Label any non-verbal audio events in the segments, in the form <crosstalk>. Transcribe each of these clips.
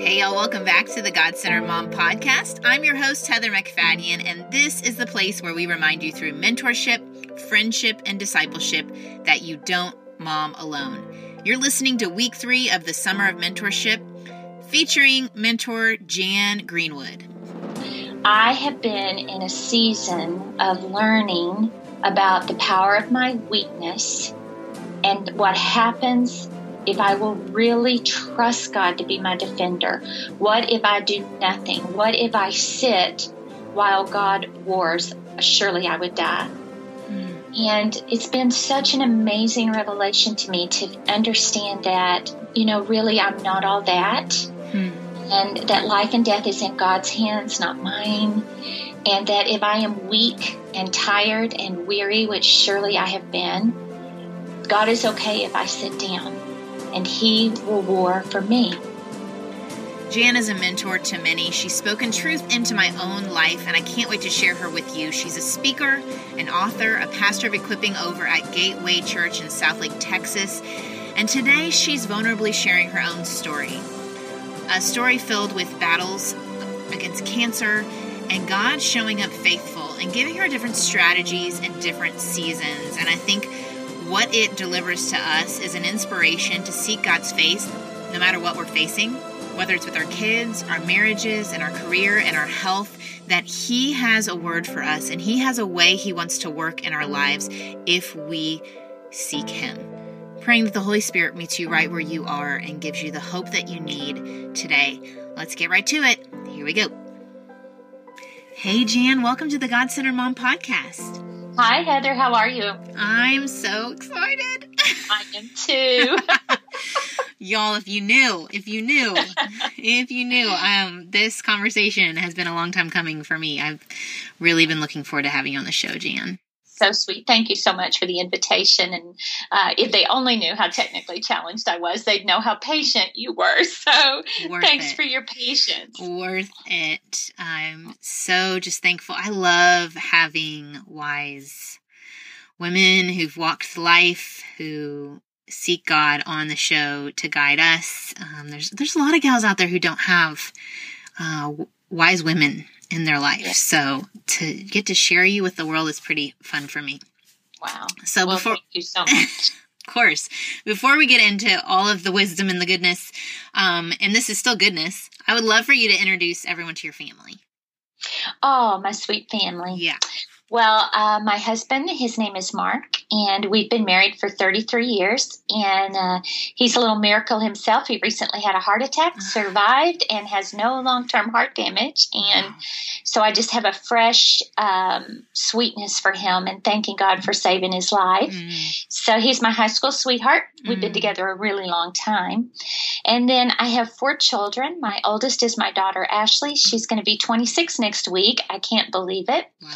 Hey, y'all, welcome back to the God Centered Mom podcast. I'm your host, Heather MacFadyen, and this is the place where we remind you through mentorship, friendship, and discipleship that you don't mom alone. You're listening to week three of the Summer of Mentorship featuring mentor Jan Greenwood. I have been in a season of learning about the power of my weakness and what happens if I will really trust God to be my defender? What if I do nothing? What if I sit while God wars? Surely I would die. Mm. And it's been such an amazing revelation to me to understand that, you know, really I'm not all that. Mm. And that life and death is in God's hands, not mine. And that if I am weak and tired and weary, which surely I have been, God is okay if I sit down and He will war for me. Jan is a mentor to many. She's spoken truth into my own life, and I can't wait to share her with you. She's a speaker, an author, a pastor of equipping over at Gateway Church in Southlake, Texas. And today she's vulnerably sharing her own story a story filled with battles against cancer and God showing up faithful and giving her different strategies and different seasons. And I think what it delivers to us is an inspiration to seek God's face no matter what we're facing, whether it's with our kids, our marriages, and our career and our health, that He has a word for us and He has a way He wants to work in our lives if we seek Him. Praying that the Holy Spirit meets you right where you are and gives you the hope that you need today. Let's get right to it. Here we go. Hey, Jan, welcome to the God Centered Mom podcast. Hi, Heather. How are you? I'm so excited. I am <laughs> too. Y'all, if you knew, if you knew, if you knew, um, this conversation has been a long time coming for me. I've really been looking forward to having you on the show, Jan so sweet. Thank you so much for the invitation. And uh, if they only knew how technically challenged I was, they'd know how patient you were. <laughs> So Worth thanks it. for your patience. Worth it. I'm so just thankful. I love having wise women who've walked life, who seek God on the show to guide us. Um, there's there's a lot of gals out there who don't have uh, wise women in their life. Yeah. So to get to share you with the world is pretty fun for me. Wow. So well, before thank you so much. <laughs> of course, before we get into all of the wisdom and the goodness, um, and this is still goodness, I would love for you to introduce everyone to your family. Oh, my sweet family. Yeah. Well, uh, my husband, his name is Mark, and we've been married for 33 years. And uh, he's a little miracle himself. He recently had a heart attack, uh-huh. survived, and has no long term heart damage. And so I just have a fresh um, sweetness for him and thanking God for saving his life. Mm. So he's my high school sweetheart. We've mm. been together a really long time. And then I have four children. My oldest is my daughter, Ashley. She's going to be 26 next week. I can't believe it. Wow.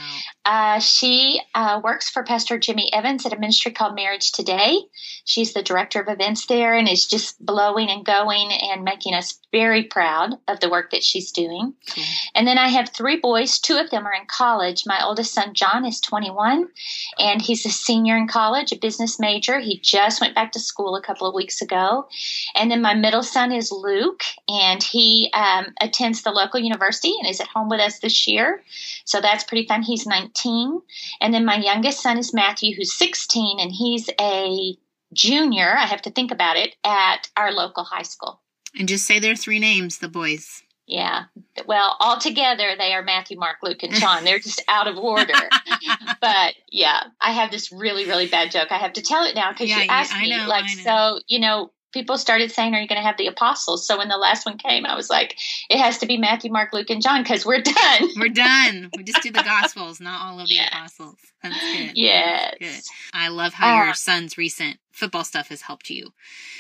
Uh, she uh, works for Pastor Jimmy Evans at a ministry called Marriage Today. She's the director of events there and is just blowing and going and making us very proud of the work that she's doing. And then I have three boys. Two of them are in college. My oldest son, John, is 21 and he's a senior in college, a business major. He just went back to school a couple of weeks ago. And then my middle son is Luke and he um, attends the local university and is at home with us this year. So that's pretty fun. He's 19 19. And then my youngest son is Matthew, who's 16, and he's a junior, I have to think about it, at our local high school. And just say their three names, the boys. Yeah. Well, all together they are Matthew, Mark, Luke, and John. They're just out of order. <laughs> but yeah, I have this really, really bad joke. I have to tell it now because yeah, you asked me. Know, like, so, you know, people started saying, Are you going to have the apostles? So when the last one came, I was like, It has to be Matthew, Mark, Luke, and John because we're done. we're done. We just do the <laughs> gospels, not all of the apostles. That's good. Yes. That's good. I love how uh, your son's recent football stuff has helped you.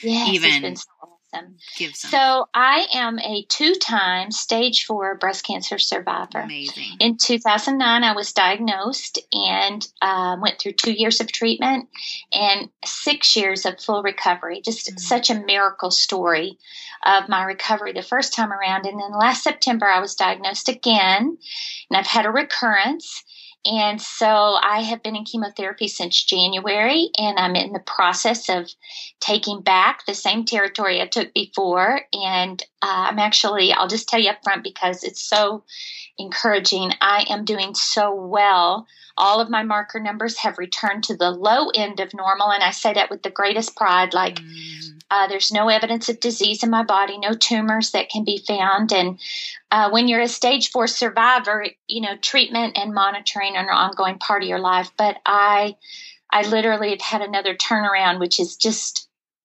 Yes, even awesome. Give some. So I am a two-time stage four breast cancer survivor. Amazing. In 2009, I was diagnosed and um, went through two years of treatment and six years of full recovery. Just mm-hmm. such a miracle story of my recovery the first time around. And then last September, I was diagnosed again, and I've had a recurrence and so I have been in chemotherapy since January, and I'm in the process of taking back the same territory I took before. And uh, I'm actually, I'll just tell you up front because it's so encouraging. I am doing so well. All of my marker numbers have returned to the low end of normal, and I say that with the greatest pride. Like, mm. Uh, there's no evidence of disease in my body, no tumors that can be found. And uh, when you're a stage four survivor, you know, treatment and monitoring are an ongoing part of your life. But I, I literally have had another turnaround, which is just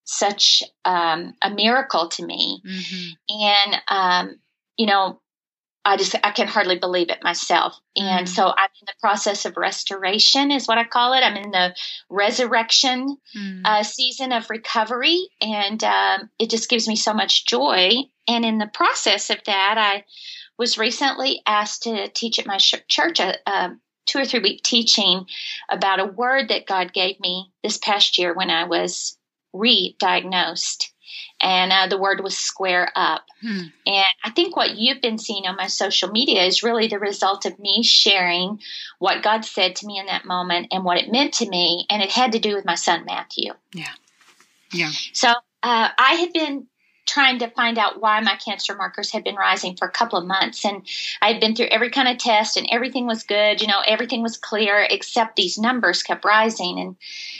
such um, a miracle to me. Mm-hmm. And, um, you know, I just I can hardly believe it myself. And mm. so I'm in the process of restoration, is what I call it. I'm in the resurrection mm. uh, season of recovery, and um, it just gives me so much joy. And in the process of that, I was recently asked to teach at my church a, a two or three week teaching about a word that God gave me this past year when I was re-diagnosed and uh, the word was square up. Hmm. And I think what you've been seeing on my social media is really the result of me sharing what God said to me in that moment and what it meant to me. And it had to do with my son, Matthew. Yeah. Yeah. So uh, I had been trying to find out why my cancer markers had been rising for a couple of months. And I had been through every kind of test and everything was good. You know, everything was clear except these numbers kept rising. And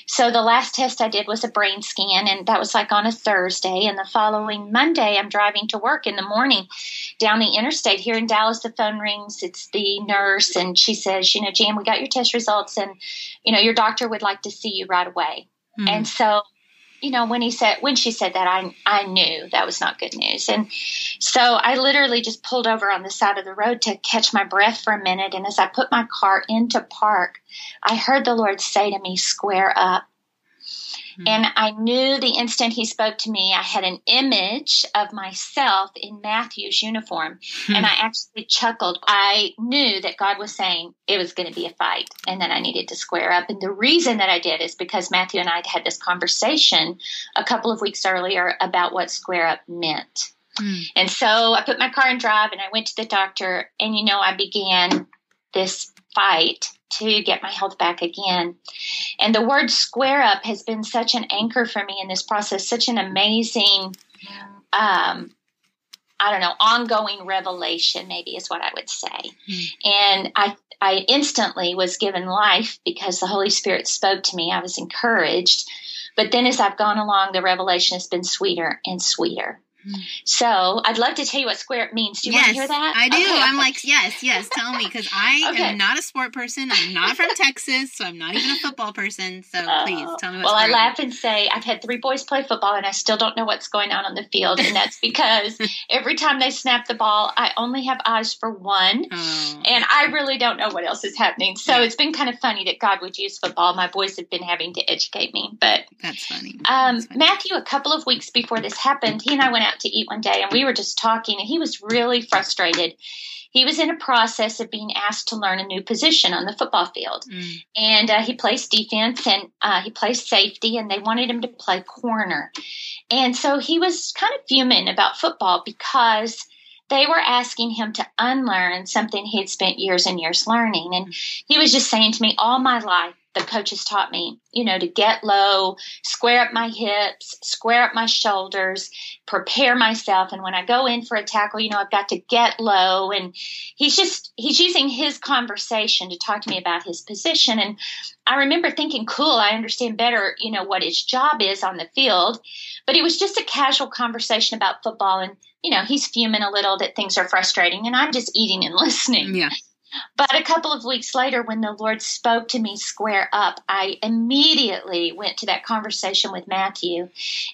so the last test I did was a brain scan, and that was like on a Thursday. And the following Monday, I'm driving to work in the morning down the interstate here in Dallas. The phone rings. It's the nurse, and she says, You know, Jan, we got your test results, and, you know, your doctor would like to see you right away. Mm-hmm. And so you know, when he said when she said that, I I knew that was not good news, and so I literally just pulled over on the side of the road to catch my breath for a minute. And as I put my car into park, I heard the Lord say to me, "Square up." Mm-hmm. And I knew the instant he spoke to me, I had an image of myself in Matthew's uniform. Mm-hmm. And I actually chuckled. I knew that God was saying it was going to be a fight and that I needed to square up. And the reason that I did is because Matthew and I had had this conversation a couple of weeks earlier about what square up meant. Mm. And so I put my car in drive and I went to the doctor. And, you know, I began this fight to get my health back again. And the word square up has been such an anchor for me in this process, such an amazing, um, I don't know, ongoing revelation, maybe is what I would say. Mm. And I, I instantly was given life because the Holy Spirit spoke to me. I was encouraged. But then as I've gone along, the revelation has been sweeter and sweeter. So I'd love to tell you what square up means. Do you yes, want to hear that? I do. Okay. I'm like, yes, yes, tell me because I okay. am not a sport person. I'm not from Texas, so I'm not even a football person. So uh, please tell me what square means. Well, I laugh and say I've had three boys play football and I still don't know what's going on on the field. And that's <laughs> because every time they snap the ball, I only have eyes for one. Oh. And I really don't know what else is happening. So yeah. it's been kind of funny that God would use football. My boys have been having to educate me. But that's funny. Um, that's funny. Matthew, a couple of weeks before this happened, he and I went out to eat one day and we were just talking, and he was really frustrated. He was in a process of being asked to learn a new position on the football field. Mm. And uh, he plays defense and uh, he plays safety, and they wanted him to play corner. And so he was kind of fuming about football because they were asking him to unlearn something he had spent years and years learning. And he was just saying to me, All my life, the coaches taught me, you know, to get low, square up my hips, square up my shoulders, prepare myself. And when I go in for a tackle, you know, I've got to get low. And he's just, he's using his conversation to talk to me about his position. And I remember thinking, cool, I understand better, you know, what his job is on the field. But it was just a casual conversation about football. And, you know, he's fuming a little that things are frustrating. And I'm just eating and <laughs> listening. Yeah. But a couple of weeks later, when the Lord spoke to me square up, I immediately went to that conversation with Matthew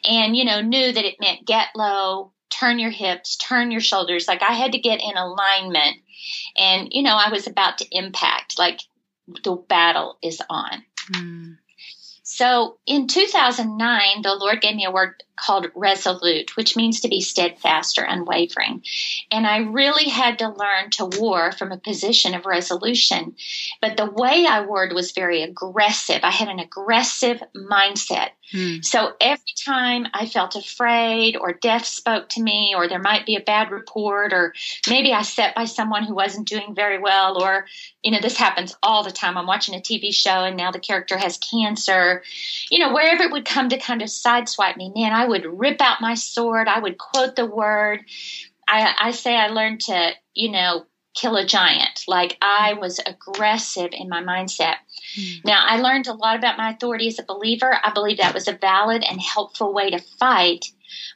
and, you know, knew that it meant get low, turn your hips, turn your shoulders. Like I had to get in alignment. And, you know, I was about to impact, like the battle is on. Mm. So in 2009, the Lord gave me a word called resolute, which means to be steadfast or unwavering. And I really had to learn to war from a position of resolution. But the way I warred was very aggressive. I had an aggressive mindset. Hmm. So every time I felt afraid or death spoke to me or there might be a bad report or maybe I sat by someone who wasn't doing very well or you know this happens all the time I'm watching a TV show and now the character has cancer you know wherever it would come to kind of sideswipe me man I would rip out my sword I would quote the word I, I say I learned to you know kill a giant. Like I was aggressive in my mindset. Mm. Now, I learned a lot about my authority as a believer. I believe that was a valid and helpful way to fight.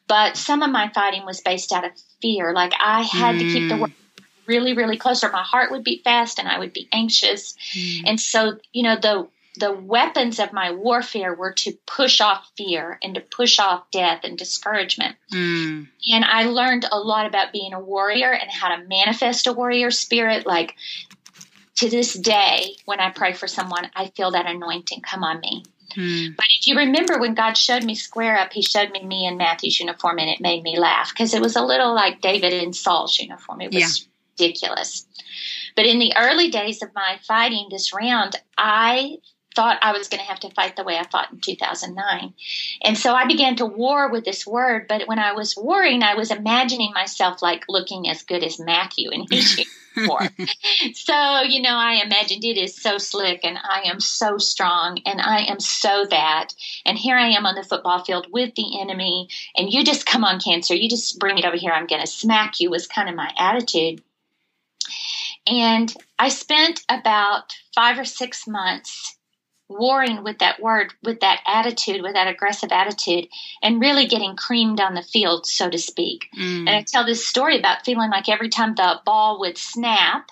But some of my fighting was based out of fear. Like I had mm. to keep the hmm. word really, really close, or my heart would beat fast and I would be anxious. Mm. And so, you know, the the weapons of my warfare were to push off fear and to push off death and discouragement. Mm. And I learned a lot about being a warrior and how to manifest a warrior spirit. Like to this day, when I pray for someone, I feel that anointing come on me. Mm. But if you remember when God showed me square up, He showed me me in Matthew's uniform, and it made me laugh because it was a little like David in Saul's uniform. It was yeah. ridiculous. But in the early days of my fighting this round, I thought I was going to have to fight the way I fought in 2009. And so I began to war with this word. But when I was warring, I was imagining myself like looking as good as Matthew in his <laughs> uniform. so, you know, I imagined it is so slick and I am so strong and I am so that. And here I am on the football field with the enemy. And you just come on, cancer. You just bring it over here. I'm going to smack you, was kind of my attitude. And I spent about five or six months warring with that word, with that attitude, with that aggressive attitude, and really getting creamed on the field, so to speak. Mm. And I tell this story about feeling like every time the ball would snap,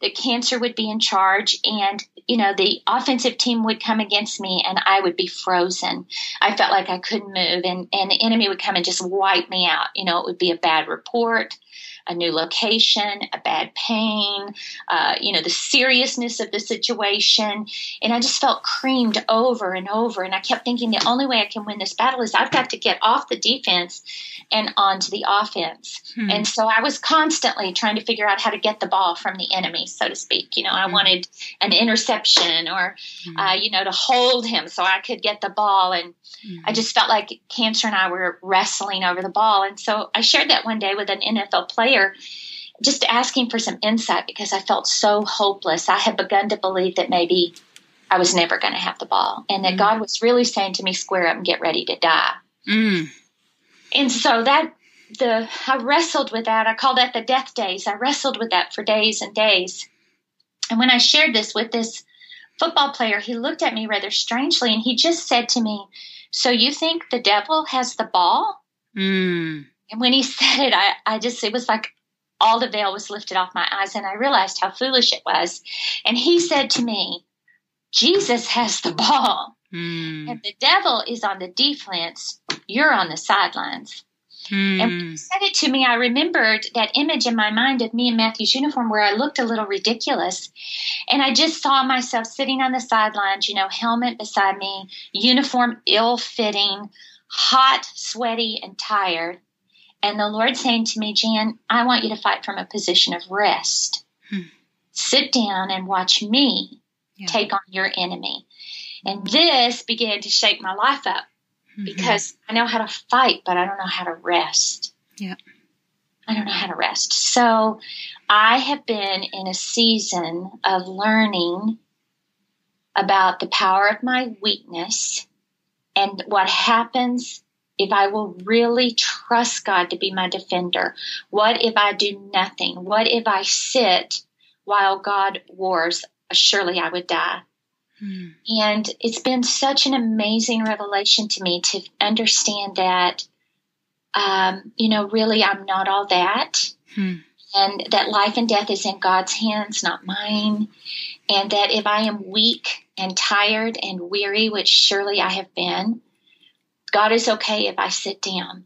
the cancer would be in charge and you know the offensive team would come against me and i would be frozen i felt like i couldn't move and, and the enemy would come and just wipe me out you know it would be a bad report a new location, a bad pain, uh, you know, the seriousness of the situation. And I just felt creamed over and over. And I kept thinking the only way I can win this battle is I've got to get off the defense and onto the offense. Hmm. And so I was constantly trying to figure out how to get the ball from the enemy, so to speak. You know, I hmm. wanted an interception or, hmm. uh, you know, to hold him so I could get the ball. And hmm. I just felt like Cancer and I were wrestling over the ball. And so I shared that one day with an NFL player just asking for some insight because I felt so hopeless. I had begun to believe that maybe I was never going to have the ball and that mm. God was really saying to me, square up and get ready to die. Mm. And so that the I wrestled with that. I call that the death days. I wrestled with that for days and days. And when I shared this with this football player, he looked at me rather strangely and he just said to me, So you think the devil has the ball? Mm. And when he <laughs> said it, I, I just, it was like all the veil was lifted off my eyes and I realized how foolish it was. And he said to me, Jesus has the ball. Mm. And the devil is on the defense. You're on the sidelines. Mm. And when he said it to me, I remembered that image in my mind of me in Matthew's uniform where I looked a little ridiculous. And I just saw myself sitting on the sidelines, you know, helmet beside me, uniform ill fitting, hot, sweaty, and tired. And the Lord saying to me, Jan, I want you to fight from a position of rest. Hmm. Sit down and watch me yeah. take on your enemy. And this began to shake my life up mm-hmm. because I know how to fight, but I don't know how to rest. Yeah. I don't know how to rest. So I have been in a season of learning about the power of my weakness and what happens if I will really trust God to be my defender? What if I do nothing? What if I sit while God wars? Surely I would die. Hmm. And it's been such an amazing revelation to me to understand that, um, you know, really I'm not all that. Hmm. And that life and death is in God's hands, not mine. And that if I am weak and tired and weary, which surely I have been, God is okay if I sit down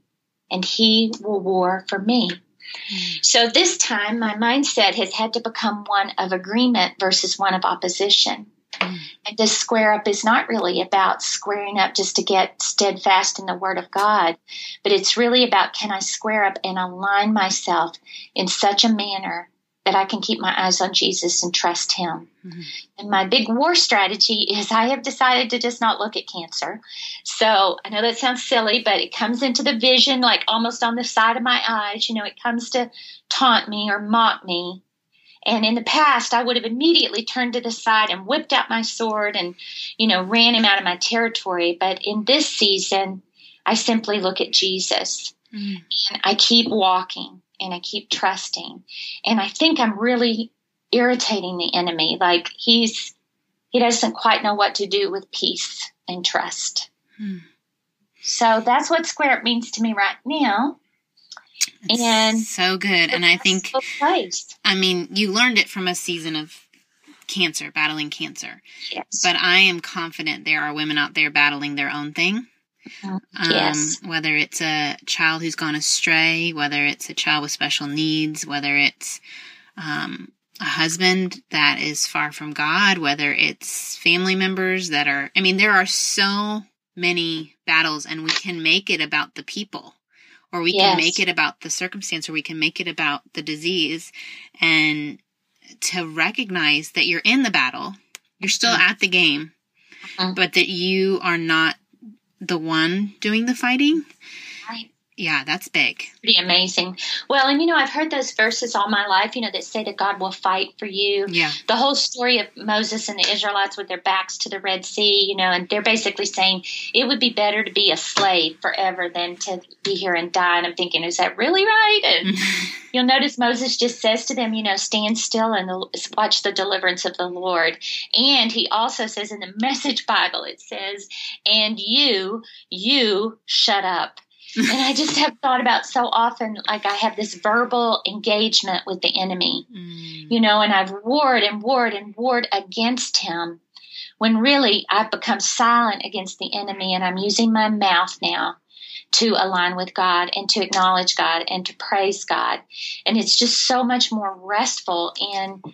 and He will war for me. Mm. So this time, my mindset has had to become one of agreement versus one of opposition. Mm. And this square up is not really about squaring up just to get steadfast in the Word of God, but it's really about can I square up and align myself in such a manner that I can keep my eyes on Jesus and trust Him. Mm-hmm. And my big war strategy is I have decided to just not look at cancer. So I know that sounds silly, but it comes into the vision like almost on the side of my eyes. You know, it comes to taunt me or mock me. And in the past, I would have immediately turned to the side and whipped out my sword and, you know, ran him out of my territory. But in this season, I simply look at Jesus mm. and I keep walking and I keep trusting. And I think I'm really irritating the enemy. Like he's, he doesn't quite know what to do with peace and trust. Mm. So that's what square up means to me right now. It's and so good. And I think, <laughs> I mean, you learned it from a season of cancer, battling cancer. Yes. But I am confident there are women out there battling their own thing. Mm-hmm. Um, yes. Whether it's a child who's gone astray, whether it's a child with special needs, whether it's um, a husband that is far from God, whether it's family members that are, I mean, there are so many battles, and we can make it about the people or we yes. can make it about the circumstance or we can make it about the disease and to recognize that you're in the battle you're still mm-hmm. at the game mm-hmm. but that you are not the one doing the fighting yeah, that's big. Pretty amazing. Well, and you know, I've heard those verses all my life, you know, that say that God will fight for you. Yeah. The whole story of Moses and the Israelites with their backs to the Red Sea, you know, and they're basically saying it would be better to be a slave forever than to be here and die. And I'm thinking, is that really right? And <laughs> you'll notice Moses just says to them, you know, stand still and watch the deliverance of the Lord. And he also says in the <laughs> Message Bible, it says, and you, you shut up and I just have thought about so often, like I have this verbal engagement with the enemy, mm. you know, and I've warred and warred and warred against him when really I've become silent against the enemy and I'm using my mouth now to align with God and to acknowledge God and to praise God. And it's just so much more restful. And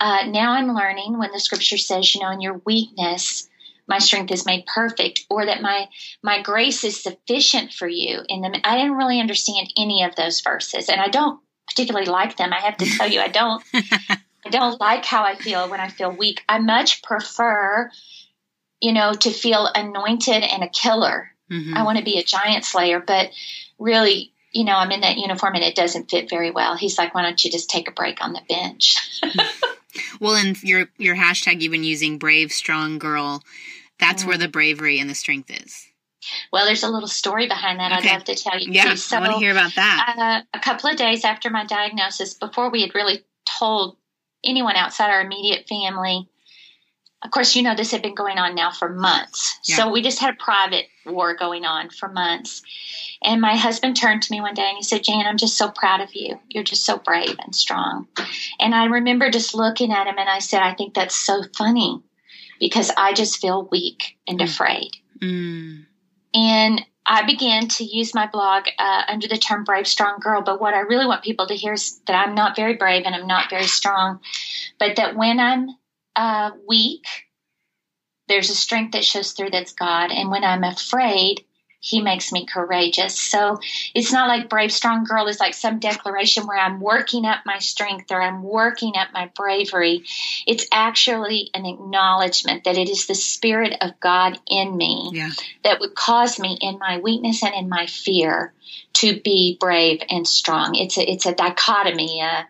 uh, now I'm learning when the scripture says, you know, in your weakness, my strength is made perfect or that my my grace is sufficient for you in them i didn't really understand any of those verses and i don't particularly like them. I have to tell you i don't. <laughs> I don't like how i feel when i feel weak. I much prefer you know to feel anointed and a killer. Mm-hmm. i want to be a giant slayer but really you know i'm in that uniform and it doesn't fit very well. He's like why don't you just take a break on the bench? <laughs> Well and your your hashtag you've been using brave strong girl that's where the bravery and the strength is. Well, there's a little story behind that okay. I'd love to tell you. Yeah, too. So, I want to hear about that. Uh, a couple of days after my diagnosis, before we had really told anyone outside our immediate family, of course, you know, this had been going on now for months. Yeah. So we just had a private war going on for months. And my husband turned to me one day and he said, Jan, I'm just so proud of you. You're just so brave and strong. And I remember just looking at him and I said, I think that's so funny because I just feel weak and mm. afraid. Mm. And I began to use my blog uh, under the term brave, strong girl. But what I really want people to hear is that I'm not very brave and I'm not very strong, but that when I'm uh, weak, there's a strength that shows through that's God. And when I'm afraid, he makes me courageous. So it's not like brave, strong girl is like some declaration where I'm working up my strength or I'm working up my bravery. It's actually an acknowledgement that it is the Spirit of God in me yeah. that would cause me in my weakness and in my fear to be brave and strong. It's a, it's a dichotomy, a,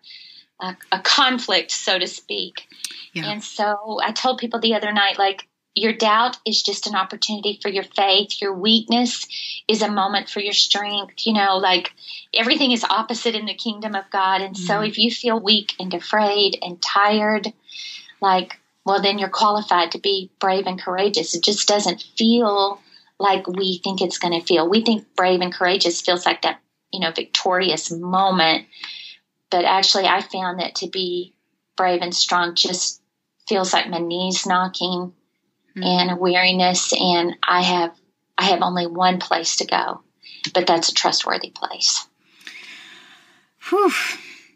a, a conflict, so to speak. Yeah. And so I told people the other night, like, your doubt is just an opportunity for your faith. Your weakness is a moment for your strength. You know, like everything is opposite in the kingdom of God. And mm-hmm. so if you feel weak and afraid and tired, like, well, then you're qualified to be brave and courageous. It just doesn't feel like we think it's going to feel. We think brave and courageous feels like that, you know, victorious moment. But actually, I found that to be brave and strong just feels like my knees knocking mm-hmm. and weariness and I have I have only one place to go, but that's a trustworthy place. Whew.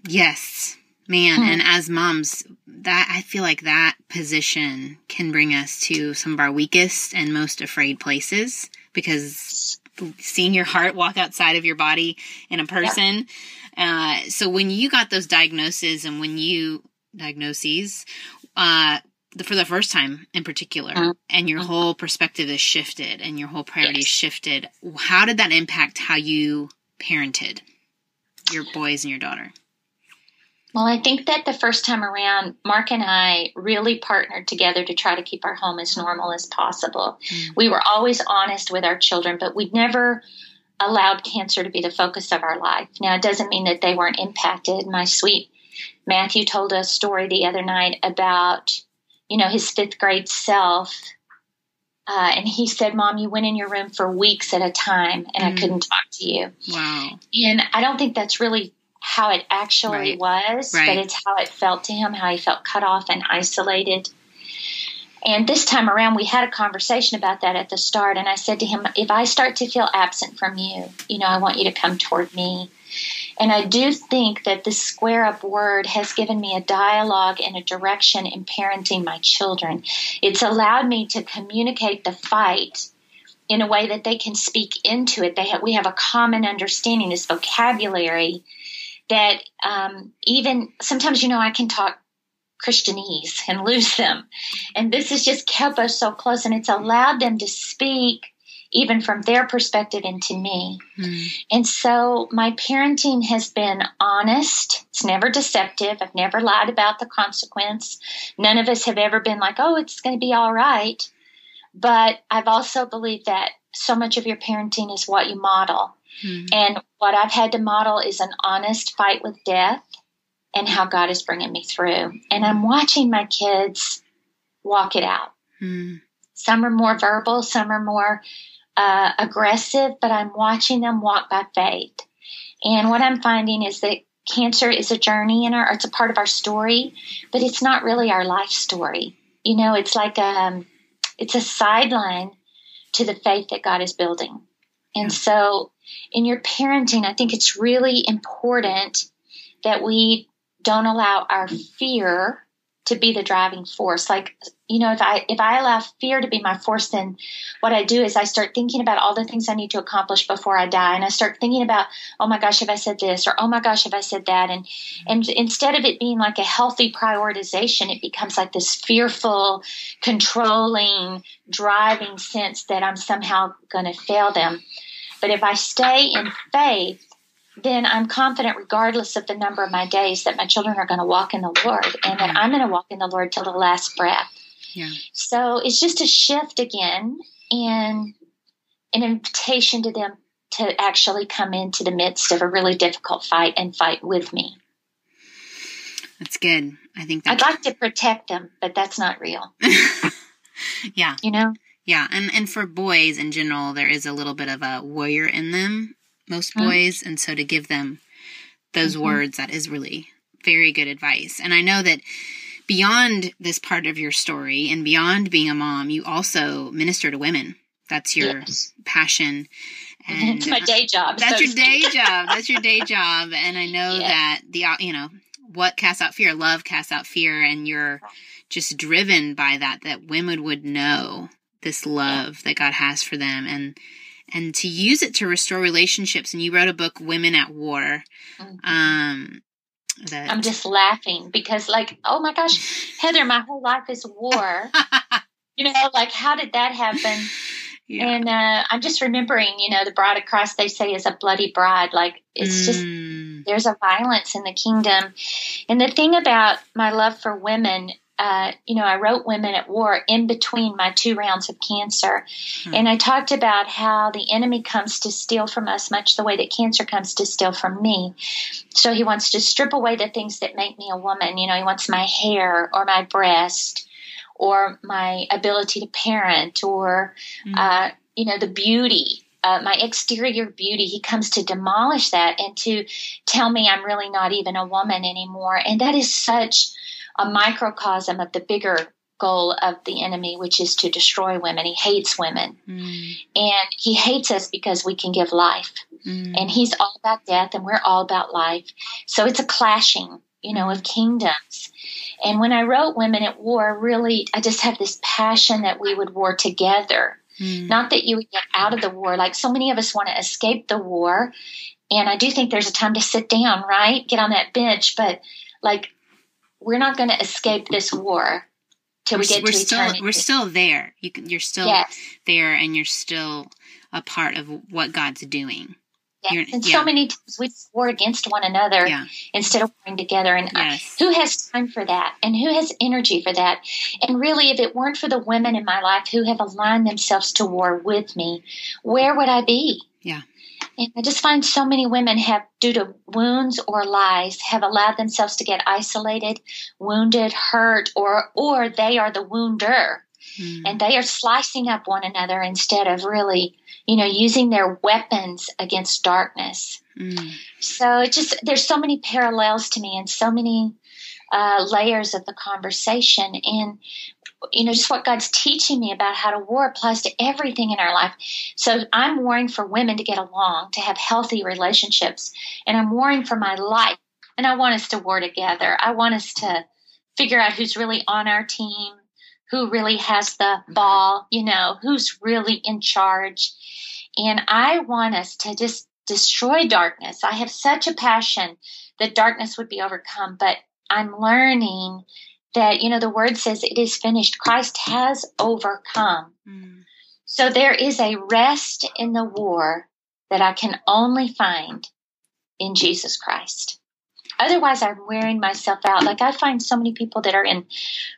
Yes. Man, mm-hmm. and as moms, that I feel like that position can bring us to some of our weakest and most afraid places because seeing your heart walk outside of your body in a person Uh, so when you got those diagnoses and when you diagnoses, uh, for the first time in particular, mm-hmm. and your mm-hmm. whole perspective is shifted and your whole priorities yes. shifted. How did that impact how you parented your boys and your daughter? Well, I think that the first time around, Mark and I really partnered together to try to keep our home as normal as possible. Mm. We were always honest with our children, but we never allowed cancer to be the focus of our life. Now, it doesn't mean that they weren't impacted. My sweet Matthew told a story the other night about, you know, his fifth grade self. Uh, and he said, Mom, you went in your room for weeks at a time and mm. I couldn't talk to you. Wow. And I don't think that's really how it actually right. was, right. but it's how it felt to him, how he felt cut off and isolated. And this time around, we had a conversation about that at the start. And I said to him, if I start to feel absent from you, you know, I want you to come toward me. And I do think that the square up word has given me a dialogue and a direction in parenting my children. It's allowed me to communicate the fight in a way that they can speak into it. They have, we have a common understanding, this vocabulary that um, even sometimes, you know, I can talk Christianese and lose them. And this has just kept us so close and it's allowed them to speak even from their perspective into me. Mm. And so my parenting has been honest. It's never deceptive. I've never lied about the consequence. None of us have ever been like, oh, it's going to be all right. But I've also believed that so much of your parenting is what you model. Mm. And what I've had to model is an honest fight with death and how God is bringing me through. And I'm watching my kids walk it out. Mm. Some are more verbal, some are more uh, aggressive, but I'm watching them walk by faith. And what I'm finding is that cancer is a journey in our, it's a part of our story, but it's not really our life story. You know, it's like a, um, it's a sideline to the faith that God is building. And so in your parenting, I think it's really important that we don't allow our fear to be the driving force. Like, you know, if I if I allow fear to be my force, then what I do is I start thinking about all the things I need to accomplish before I die, and I start thinking about, oh my gosh, have I said this, or oh my gosh, have I said that, and and instead of it being like a healthy prioritization, it becomes like this fearful, controlling, driving sense that I'm somehow going to fail them. But if I stay in faith then I'm confident, regardless of the number of my days, that my children are going to walk in the Lord and that mm-hmm. I'm going to walk in the Lord till the last breath. Yeah. So it's just a shift again and an invitation to them to actually come into the midst of a really difficult fight and fight with me. That's good. I think I'd like to protect them, but that's not real. <laughs> yeah. You know? Yeah, and and for boys in general, there is a little bit of a warrior in them, most mm-hmm. boys, and so to give them those mm-hmm. words, that is really very good advice. And I know that beyond this part of your story and beyond being a mom, you also minister to women. That's your yes. passion. <laughs> And it's my day job. That's so your day job. That's your day job. And I know yeah. that the you know what casts out fear, love casts out fear, and you're just driven by that. That women would know this love yeah. that God has for them, and and to use it to restore relationships. And you wrote a book, Women at War. Mm-hmm. Um, that... I'm just laughing because, like, oh my gosh, <laughs> Heather, my whole life is war. <laughs> you know, like, how did that happen? Yeah. And uh, I'm just remembering, you know, the bride of Christ, they say, is a bloody bride. Like, it's mm. just, there's a violence in the kingdom. And the thing about my love for women uh, you know, I wrote Women at War in between my two rounds of cancer. Hmm. And I talked about how the enemy comes to steal from us much the way that cancer comes to steal from me. So he wants to strip away the things that make me a woman. You know, he wants my hair or my breast or my ability to parent or, hmm. uh, you know, the beauty uh, my exterior beauty. He comes to demolish that and to tell me I'm really not even a woman anymore. And that is such a microcosm of the bigger goal of the enemy, which is to destroy women. He hates women. Mm. And he hates us because we can give life. Mm. And he's all about death and we're all about life. So it's a clashing, you know, of kingdoms. And when I wrote Women at War, really, I just have this passion that we would war together. Mm. Not that you would get out of the war. Like so many of us want to escape the war And I do think there's a time to sit down, right? Get on that bench, but like we're not going to escape this war till we get we're to still eternity. we're still there. You can, you're still Yes. there, and you're still a part of what God's doing. Yes. And yeah. so many times we war against one another Yeah. instead of working together. And uh, I- who has time for that? And who has energy for that? And really, if it weren't for the women in my life who have aligned themselves to war with me, where would I be? Yeah. And I just find so many women have, due to wounds or lies, have allowed themselves to get isolated, wounded, hurt, or or they are the wounder Mm. and they are slicing up one another instead of really, you know, using their weapons against darkness. Mm. So it just there's so many parallels to me and so many uh, layers of the conversation and you know just what God's teaching me about how to war applies to everything in our life. So I'm warring for women to get along, to have healthy relationships, and I'm warring for my life. And I want us to war together. I want us to figure out who's really on our team, who really has the mm-hmm. ball, you know, who's really in charge. And I want us to just destroy darkness. I have such a passion that darkness would be overcome, but I'm learning that, you know, the word says it is finished. Christ has overcome. Mm. So there is a rest in the war that I can only find in Jesus Christ. Otherwise, I'm wearing myself out. Like I find so many people that are in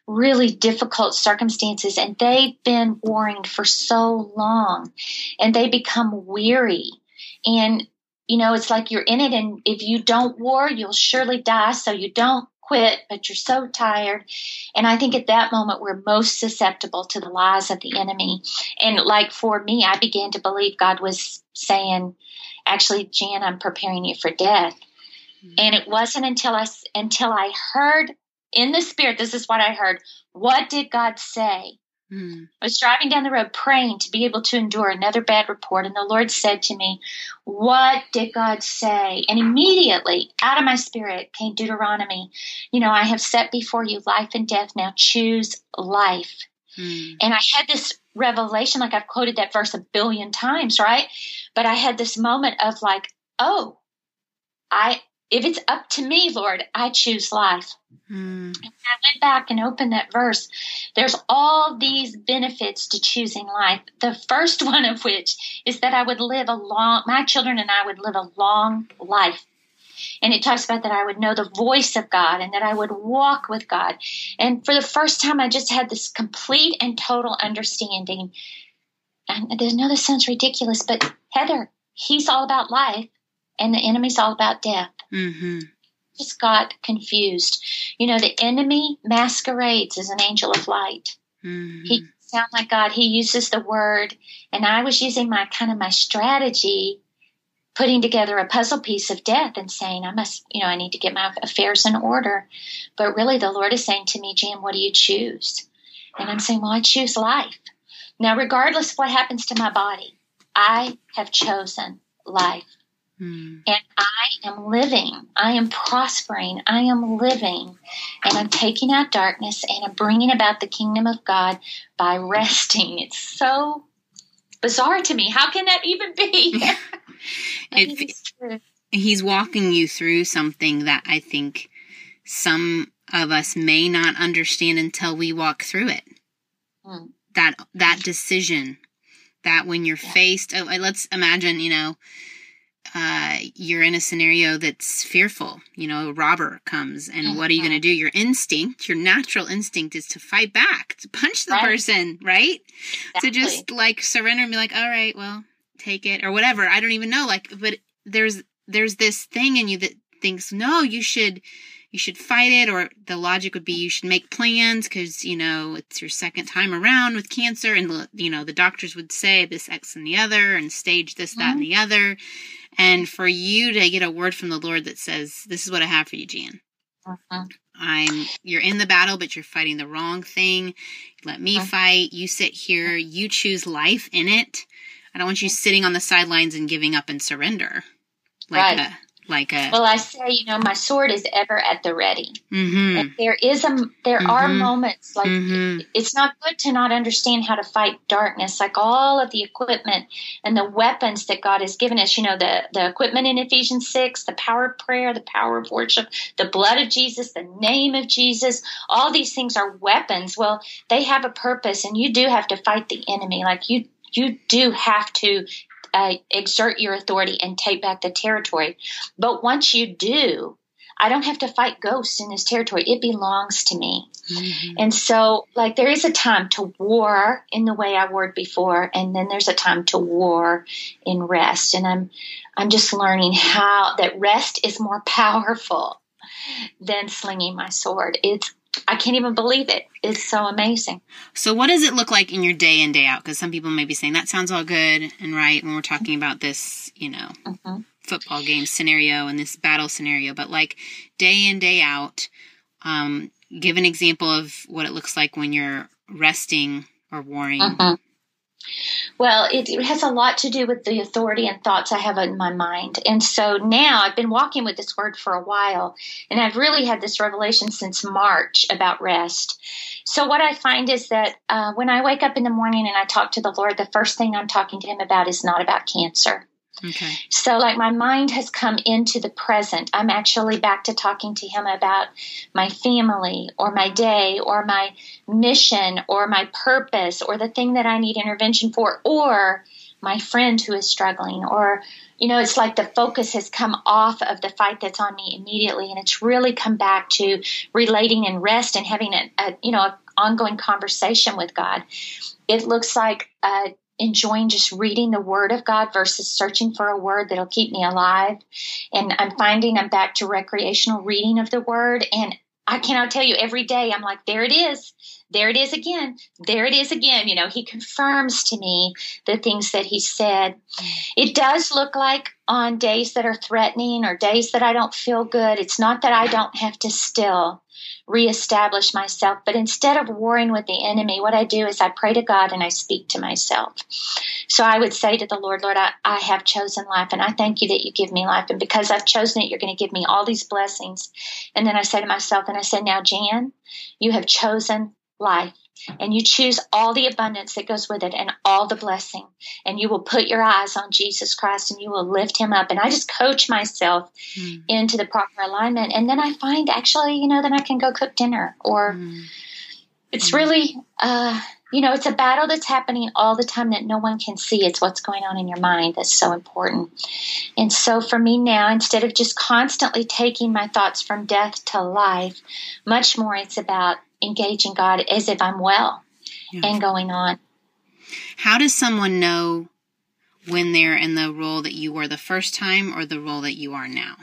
really difficult circumstances and they've been warring for so long and they become weary. And, you know, it's like you're in it and if you don't war, you'll surely die. So you don't quit, but you're so tired. And I think at that moment, we're most susceptible to the lies of the enemy. And like for me, I began to believe God was saying, actually, Jan, I'm preparing you for death. Hmm. And it wasn't until I until I heard in the spirit. This is what I heard. What did God say? Mm. I was driving down the road praying to be able to endure another bad report, and the Lord said to me, What did God say? And immediately out of my spirit came Deuteronomy. You know, I have set before you life and death. Now choose life. Mm. And I had this revelation, like I've quoted that verse a billion times, right? But I had this moment of like, oh, I if it's up to me, Lord, I choose life. Mm. I went back and opened that verse. There's all these benefits to choosing life. The first <laughs> one of which is that I would live a long, my children and I would live a long life. And it talks about that I would know the voice of God and that I would walk with God. And for the first time, I just had this complete and total understanding. And I know this sounds ridiculous, but Heather, he's all about life and the enemy's all about death hmm just got confused. You know, the enemy masquerades as an angel of light. hmm He sound like God. He uses the word, and I was using my kind of my strategy, putting together a puzzle piece of death and saying, I must, you know, I need to get my affairs in order. But really, the Lord is saying to me, Jan, what do you choose? And I'm saying, well, I choose life. Now, regardless of what happens to my body, I have chosen life Mm. and I am living. I am prospering. I am living. And I'm taking out darkness and I'm bringing about the kingdom of God by resting. It's so bizarre to me. How can that even be? <laughs> <laughs> It- it's true. He's walking you through something that I think some of us may not understand until we walk through it. Hmm. That that decision, that when you're Yeah. faced, oh, let's imagine, you know, uh, you're in a scenario that's fearful. You know, a robber comes, and what are you going to do? Your instinct, your natural instinct, is to fight back, to punch the Right. person, right? To Exactly. just like surrender and be like, all right, well, take it or whatever. I don't even know. Like, but there's there's this thing in you that thinks, no, you should you should fight it, or the logic would be you should make plans because you know it's your second time around with cancer, and the- you know the doctors would say this, X, and the other, and stage this, that, and the other, and for you to get a word from the Lord that says, "This is what I have for you, Jan." Mhm. I'm you're in the battle, but you're fighting the wrong thing. Let me Mhm. fight. You sit here. You choose life in it. I don't want you sitting on the sidelines and giving up and surrender, like Right. a like a well i say you know my sword is ever at the ready mm-hmm. there is a there Mhm. are moments like Mhm. it's not good to not understand how to fight darkness like all of the equipment and the weapons that god has given us you know the the equipment in ephesians 6 the power of prayer the power of worship the blood of jesus the name of jesus all these things are weapons well they have a purpose and you do have to fight the enemy like you you do have to uh, exert your authority and take back the territory but once you do i don't have to fight ghosts in this territory it belongs to me Mhm. and so, like, there is a time to war in the way I warred before, and then there's a time to war in rest. And I'm, I'm just learning how that rest is more powerful than slinging my sword. It's, I can't even believe it. It's so amazing. So, what does it look like in your day in day out? Because some people may be saying that sounds all good and right when we're talking about this, you know, Mhm. football game scenario and this battle scenario, but like day in day out, um, give an example of what it looks like when you're resting or warring. Mhm. Well, it, it has a lot to do with the authority and thoughts I have in my mind. And so now I've been walking with this word for a while, and I've really had this revelation since March about rest. So, what I find is that uh, when I wake up in the morning and I talk to the Lord, the first thing I'm talking to Him about is not about cancer. Okay. So, like, my mind has come into the present. I'm actually back to talking to him about my family or my day or my mission or my purpose or the thing that I need intervention for or my friend who is struggling or you know it's like the focus has come off of the fight that's on me immediately and it's really come back to relating and rest and having a, a you know an ongoing conversation with god it looks like uh, enjoying just reading the word of God versus searching for a word that'll keep me alive. And I'm finding I'm back to recreational reading of the word. And I cannot tell you every day, I'm like, there it is. There it is again. There it is again. You know, he confirms to me the things that he said. It does look like on days that are threatening or days that I don't feel good, it's not that I don't have to still reestablish myself, but instead of warring with the enemy, what I do is I pray to God and I speak to myself. So I would say to the Lord, Lord, I, I have chosen life and I thank you that you give me life. And because I've chosen it, you're going to give me all these blessings. And then I say to myself, and I said, Now, Jan, you have chosen life and you choose all the abundance that goes with it and all the blessing and you will put your eyes on jesus christ and you will lift him up and i just coach myself Mm. into the proper alignment and then i find actually you know then i can go cook dinner or Mm. it's Mm. really uh you know it's a battle that's happening all the time that no one can see it's what's going on in your mind that's so important and so for me now instead of just constantly taking my thoughts from death to life much more it's about engaging god as if i'm well Yeah. and going on How does someone know when they're in the role that you were the first time or the role that you are now?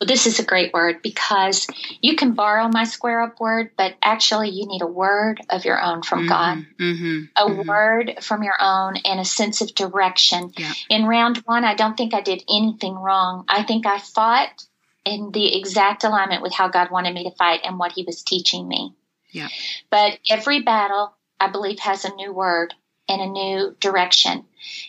Well, this is a great word because you can borrow my square up word, but actually you need a word of your own from God, Mm-hmm. a word from your own, and a sense of direction. Yeah. In round one, I don't think I did anything wrong. I think I fought in the exact alignment with how God wanted me to fight and what He was teaching me. Yeah. But every battle, I believe, has a new word and a new direction.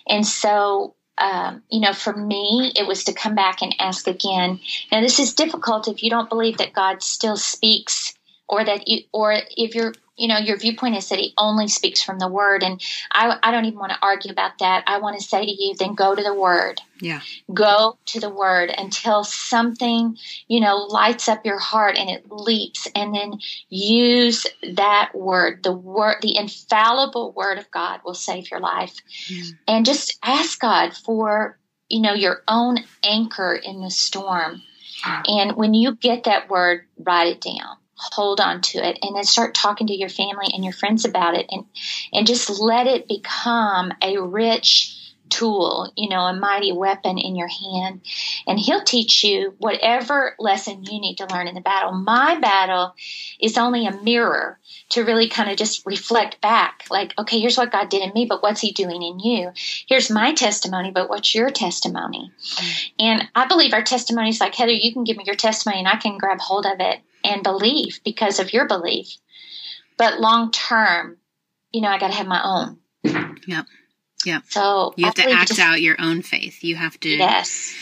And so, um, you know, for me, it was to come back and ask again. Now, this is difficult if you don't believe that God still speaks, or that you, or if your, you know, your viewpoint is that He only speaks from the Word. And I, I don't even want to argue about that. I want to say to you, then go to the Word Yeah. go to the word until something you know lights up your heart and it leaps and then use that word the word the infallible word of god will save your life Yeah. and just ask god for you know your own anchor in the storm Yeah. and when you get that word write it down hold on to it and then start talking to your family and your friends about it and and just let it become a rich tool, you know, a mighty weapon in your hand. And he'll teach you whatever lesson you need to learn in the battle. My battle is only a mirror to really kind of just reflect back like, okay, here's what God did in me, but what's he doing in you? Here's my testimony, but what's your testimony? Mm. And I believe our testimony is like, Heather, you can give me your testimony and I can grab hold of it and believe because of your belief. But long term, you know, I got to have my own. Yep. Yep. So You have to act just- out your own faith. You have to Yes.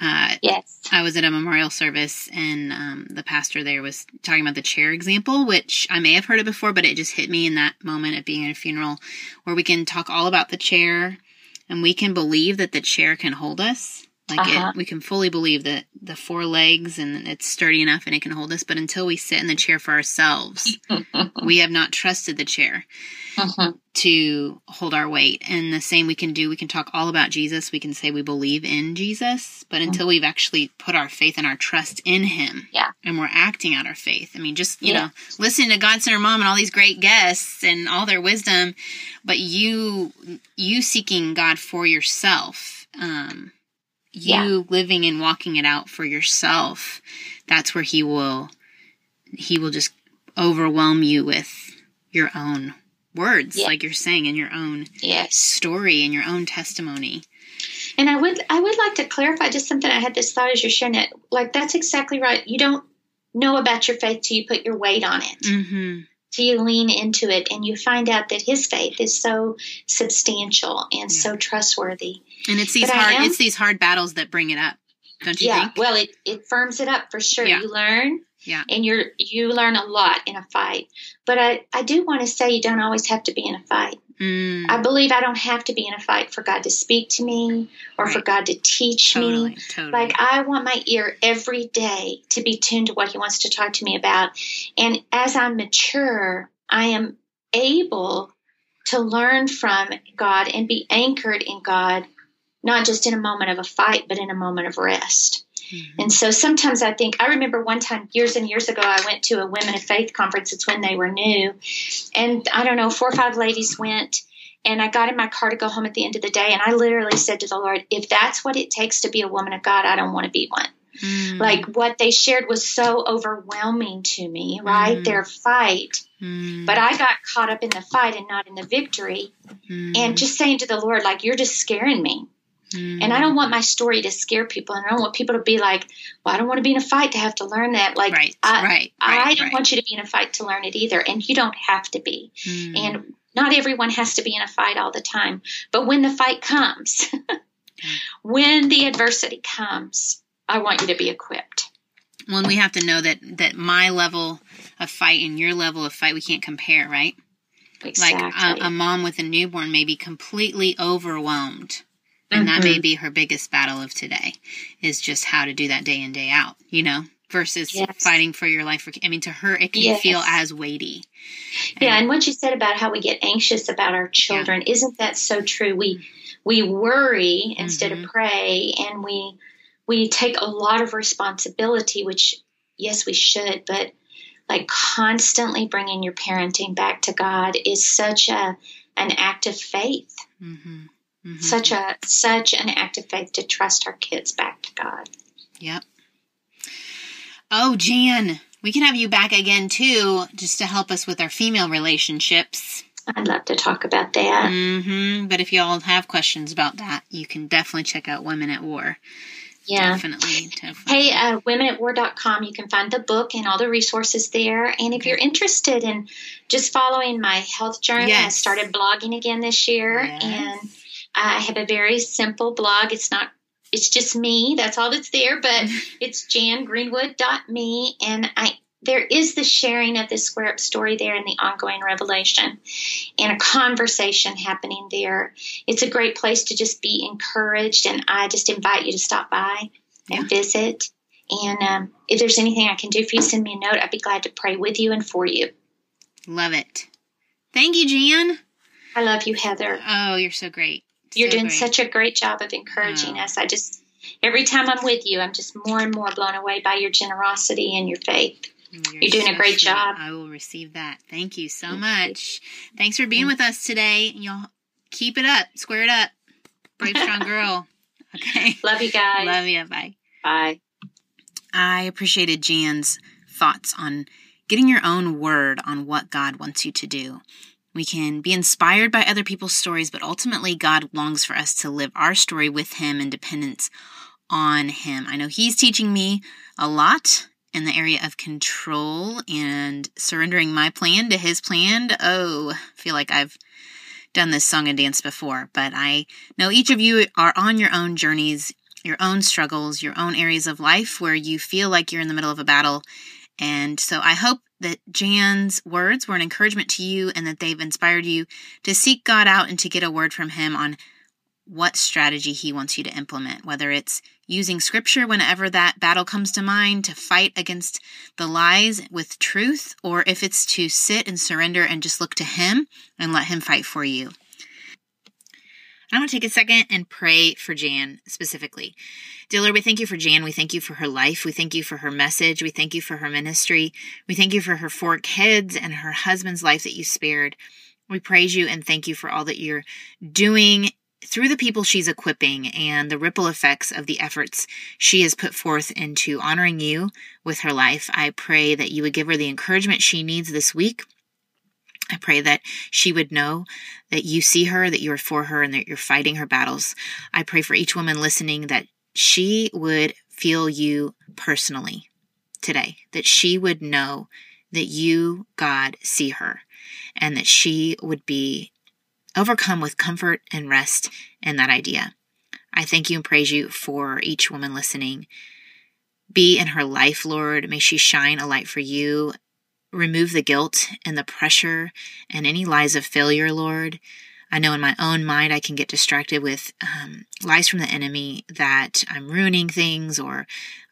Uh, yes. I was at a memorial service and um, the pastor there was talking about the chair example, which I may have heard it before, but it just hit me in that moment of being at a funeral where we can talk all about the chair and we can believe that the chair can hold us. Like Uh-huh. it, we can fully believe that the four legs and it's sturdy enough and it can hold us. But until we sit in the chair for ourselves, <laughs> we have not trusted the chair Mhm. to hold our weight. And the same we can do, we can talk all about Jesus. We can say we believe in Jesus, but until we've actually put our faith and our trust in him Yeah. and we're acting out our faith. I mean, just, you Yeah. know, listening to God Centered Mom and all these great guests and all their wisdom, but you, you seeking God for yourself, um, you Yeah. living and walking it out for yourself, that's where he will, he will just overwhelm you with your own words, Yeah. like you're saying, in your own Yes. story and your own testimony. And I would I would like to clarify just something I had this thought as you're sharing it. Like that's exactly right. You don't know about your faith till you put your weight on it. Mm-hmm. Till you lean into it and you find out that his faith is so substantial and so trustworthy. And it's these But hard, it's these hard battles that bring it up, don't you yeah. think? Well it, it firms it up for sure. Yeah. You learn Yeah. and you're you learn a lot in a fight. But I, I do want to say you don't always have to be in a fight. Mm, I believe I don't have to be in a fight for God to speak to me or for God to teach me. totally, totally. Like I want my ear every day to be tuned to what he wants to talk to me about. And as I mature, I am able to learn from God and be anchored in God, not just in a moment of a fight, but in a moment of rest. Mhm. And so sometimes I think, I remember one time years and years ago, I went to a Women of Faith conference. It's when they were new. And I don't know, four or five ladies went. And I got in my car to go home at the end of the day. And I literally said to the Lord, if that's what it takes to be a woman of God, I don't want to be one. Mm, Like what they shared was so overwhelming to me, right? Mm. Their fight. mm, But I got caught up in the fight and not in the victory. mm, And just saying to the Lord, like, you're just scaring me. Mm, And I don't want my story to scare people. And I don't want people to be like, well, I don't want to be in a fight to have to learn that. Like, right, I, right, I right, don't right. want you to be in a fight to learn it either. And you don't have to be. Mm, And not everyone has to be in a fight all the time. But when the fight comes, <laughs> when the adversity comes, I want you to be equipped. well, we have to know that that my level of fight and your level of fight we can't compare, right? Exactly. Like a, a mom with a newborn may be completely overwhelmed, and that Mm-hmm. may be her biggest battle of today, is just how to do that day in day out. You know, versus Yes. fighting for your life. I mean, to her, it can Yes. feel as weighty. Yeah, and what you said about how we get anxious about our children, isn't that so true? We we worry instead Mhm. of pray, and we we take a lot of responsibility, which yes, we should, but like constantly bringing your parenting back to God is such a an act of faith, Mm-hmm. Mm-hmm. such a such an act of faith to trust our kids back to God. Yep. Oh, Jan, we can have you back again too, just to help us with our female relationships. I'd love to talk about that. hmm But if y'all have questions about that, you can definitely check out Women at War. Yeah. Definitely, definitely. Hey, uh, womenatwar.com, you can find the book and all the resources there. And if you're interested in just following my health journey, I started blogging again this year. Yes. And I have a very simple blog. It's not, it's just me. That's all that's there. But <laughs> it's jangreenwood.me. And I, there is the sharing of the square up story there and the ongoing revelation and a conversation happening there. It's a great place to just be encouraged. And I just invite you to stop by Yeah. and visit. And um, if there's anything I can do for you, send me a note. I'd be glad to pray with you and for you. Love it. Thank you, Jan. I love you, Heather. Oh, you're so great. You're So doing great. such a great job of encouraging us. I just, every time I'm with you, I'm just more and more blown away by your generosity and your faith. You're doing a great sweet. job. I will receive that. Thank you so much. Thanks for being with us today. Y'all keep it up. Square it up. Brave, <laughs> strong girl. Okay. Love you guys. Love you. Bye. Bye. I appreciated Jan's thoughts on getting your own word on what God wants you to do. We can be inspired by other people's stories, but ultimately, God longs for us to live our story with Him in dependence on Him. I know He's teaching me a lot in the area of control and surrendering my plan to His plan. Oh, I feel like I've done this song and dance before, but I know each of you are on your own journeys your own struggles, your own areas of life where you feel like you're in the middle of a battle. And so I hope that Jan's words were an encouragement to you and that they've inspired you to seek God out and to get a word from Him on what strategy He wants you to implement, whether it's using scripture whenever that battle comes to mind to fight against the lies with truth, or if it's to sit and surrender and just look to Him and let Him fight for you. I want to take a second and pray for Jan specifically. Dear Lord, we thank you for Jan. We thank you for her life. We thank you for her message. We thank you for her ministry. We thank you for her four kids and her husband's life that you spared. We praise you and thank you for all that you're doing through the people she's equipping and the ripple effects of the efforts she has put forth into honoring you with her life. I pray that you would give her the encouragement she needs this week I pray that she would know that you see her, that you're for her, and that you're fighting her battles. I pray for each woman listening that she would feel you personally today, that she would know that you, God, see her, and that she would be overcome with comfort and rest in that idea. I thank you and praise you for each woman listening. Be in her life, Lord. May she shine a light for you remove the guilt and the pressure and any lies of failure, Lord. I know in my own mind I can get distracted with um, lies from the enemy that I'm ruining things or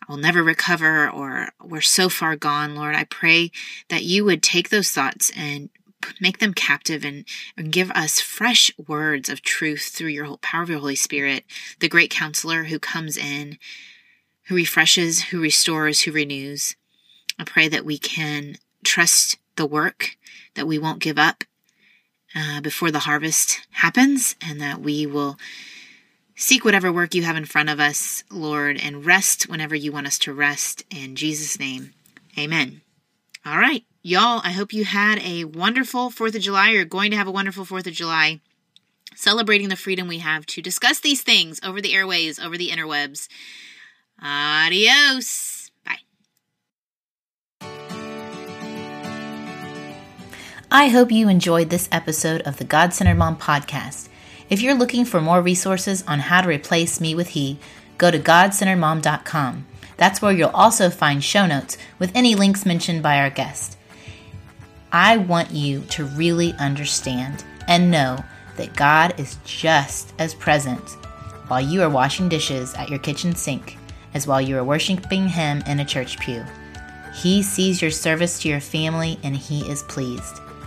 I'll never recover or we're so far gone, Lord. I pray that you would take those thoughts and make them captive and, and give us fresh words of truth through your power of your Holy Spirit, the great counselor who comes in, who refreshes, who restores, who renews. I pray that we can trust the work, that we won't give up uh, before the harvest happens, and that we will seek whatever work you have in front of us, Lord, and rest whenever you want us to rest. In Jesus' name, amen. All right, y'all, I hope you had a wonderful 4th of July. You're going to have a wonderful 4th of July, celebrating the freedom we have to discuss these things over the airways, over the interwebs. Adios. I hope you enjoyed this episode of the God Centered Mom podcast. If you're looking for more resources on how to replace me with he, go to godcenteredmom.com. That's where you'll also find show notes with any links mentioned by our guest. I want you to really understand and know that God is just as present while you are washing dishes at your kitchen sink as while you are worshiping Him in a church pew. He sees your service to your family and He is pleased.